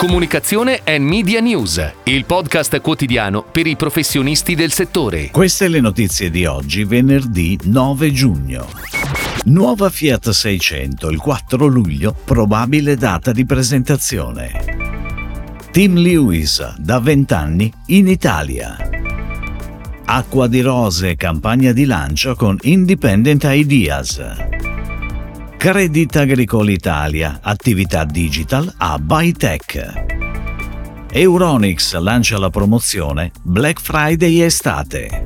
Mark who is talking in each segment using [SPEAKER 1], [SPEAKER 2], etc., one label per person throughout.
[SPEAKER 1] Comunicazione e Media News, il podcast quotidiano per i professionisti del settore.
[SPEAKER 2] Queste le notizie di oggi, venerdì 9 giugno. Nuova Fiat 600, il 4 luglio, probabile data di presentazione. Tim Lewis, da 20 anni, in Italia. Acqua di rose, campagna di lancio con Independent Ideas. Credit Agricole Italia, attività digital a Bytech. Euronix lancia la promozione Black Friday estate.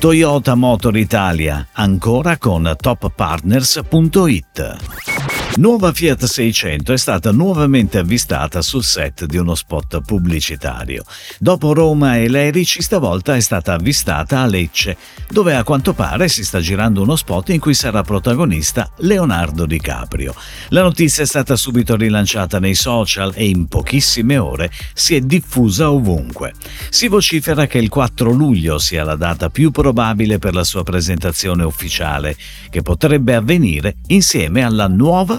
[SPEAKER 2] Toyota Motor Italia ancora con toppartners.it. Nuova Fiat 600 è stata nuovamente avvistata sul set di uno spot pubblicitario. Dopo Roma e Lerici, stavolta è stata avvistata a Lecce, dove a quanto pare si sta girando uno spot in cui sarà protagonista Leonardo DiCaprio. La notizia è stata subito rilanciata nei social e in pochissime ore si è diffusa ovunque. Si vocifera che il 4 luglio sia la data più probabile per la sua presentazione ufficiale, che potrebbe avvenire insieme alla nuova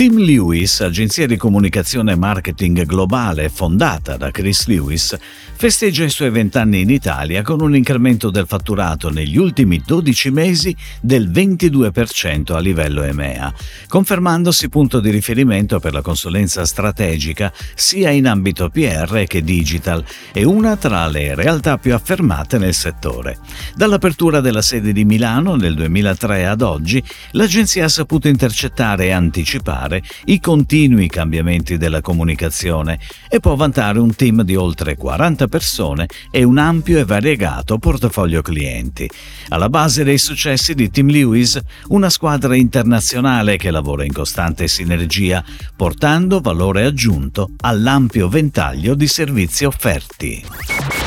[SPEAKER 2] Tim Lewis, agenzia di comunicazione e marketing globale fondata da Chris Lewis, festeggia i suoi vent'anni in Italia con un incremento del fatturato negli ultimi 12 mesi del 22% a livello EMEA, confermandosi punto di riferimento per la consulenza strategica sia in ambito PR che digital e una tra le realtà più affermate nel settore. Dall'apertura della sede di Milano nel 2003 ad oggi, l'agenzia ha saputo intercettare e anticipare affrontare i continui cambiamenti della comunicazione e può vantare un team di oltre 40 persone e un ampio e variegato portafoglio clienti. Alla base dei successi di Tim Lewis, una squadra internazionale che lavora in costante sinergia, portando valore aggiunto all'ampio ventaglio di servizi offerti.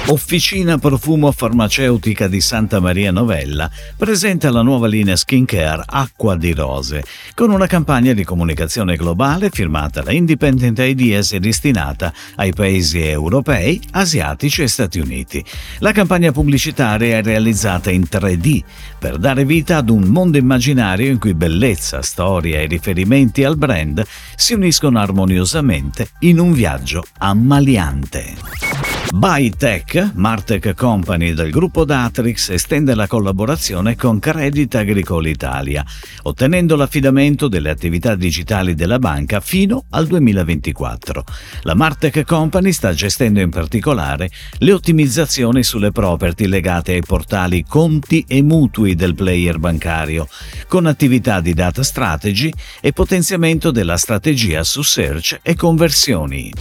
[SPEAKER 2] Officina Profumo Farmaceutica di Santa Maria Novella presenta la nuova linea skincare Acqua di Rose, con una campagna di comunicazione globale firmata da Independent Ideas e destinata ai paesi europei, asiatici e Stati Uniti. La campagna pubblicitaria è realizzata in 3D per dare vita ad un mondo immaginario in cui bellezza, storia e riferimenti al brand si uniscono armoniosamente in un viaggio ammaliante. Bytech, Martech Company del gruppo Datrix, estende la collaborazione con Credit Agricole Italia, ottenendo l'affidamento delle attività digitali della banca fino al 2024. La Martech Company sta gestendo in particolare le ottimizzazioni sulle property legate ai portali conti e mutui del player bancario, con attività di data strategy e potenziamento della strategia su search e conversioni.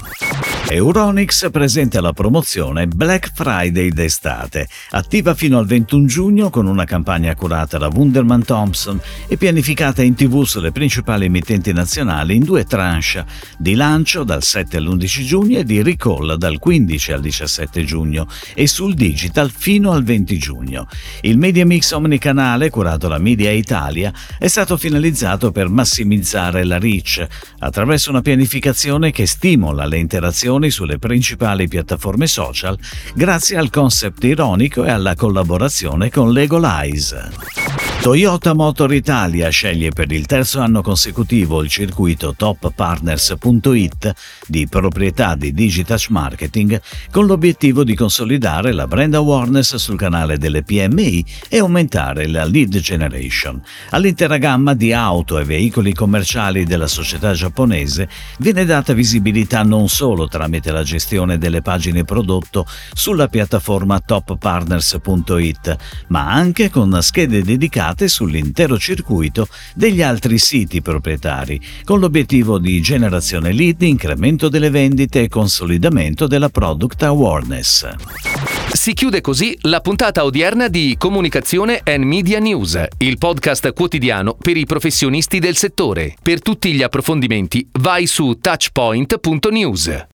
[SPEAKER 2] Euronix presenta la promozione Black Friday d'estate, attiva fino al 21 giugno con una campagna curata da Wunderman Thompson e pianificata in tv sulle principali emittenti nazionali in due tranche, di lancio dal 7 all'11 giugno e di recall dal 15 al 17 giugno e sul digital fino al 20 giugno. Il media mix omnicanale curato da Media Italia è stato finalizzato per massimizzare la reach attraverso una pianificazione che stimola le interazioni sulle principali piattaforme social grazie al concept ironico e alla collaborazione con Legolize. Toyota Motor Italia sceglie per il terzo anno consecutivo il circuito toppartners.it di proprietà di Digitouch Marketing con l'obiettivo di consolidare la brand awareness sul canale delle PMI e aumentare la lead generation. All'intera gamma di auto e veicoli commerciali della società giapponese viene data visibilità non solo tramite la gestione delle pagine prodotto sulla piattaforma toppartners.it, ma anche con schede dedicate piazzate sull'intero circuito degli altri siti proprietari, con l'obiettivo di generazione lead, incremento delle vendite e consolidamento della product awareness.
[SPEAKER 1] Si chiude così la puntata odierna di Comunicazione and Media News, il podcast quotidiano per i professionisti del settore. Per tutti gli approfondimenti vai su touchpoint.news.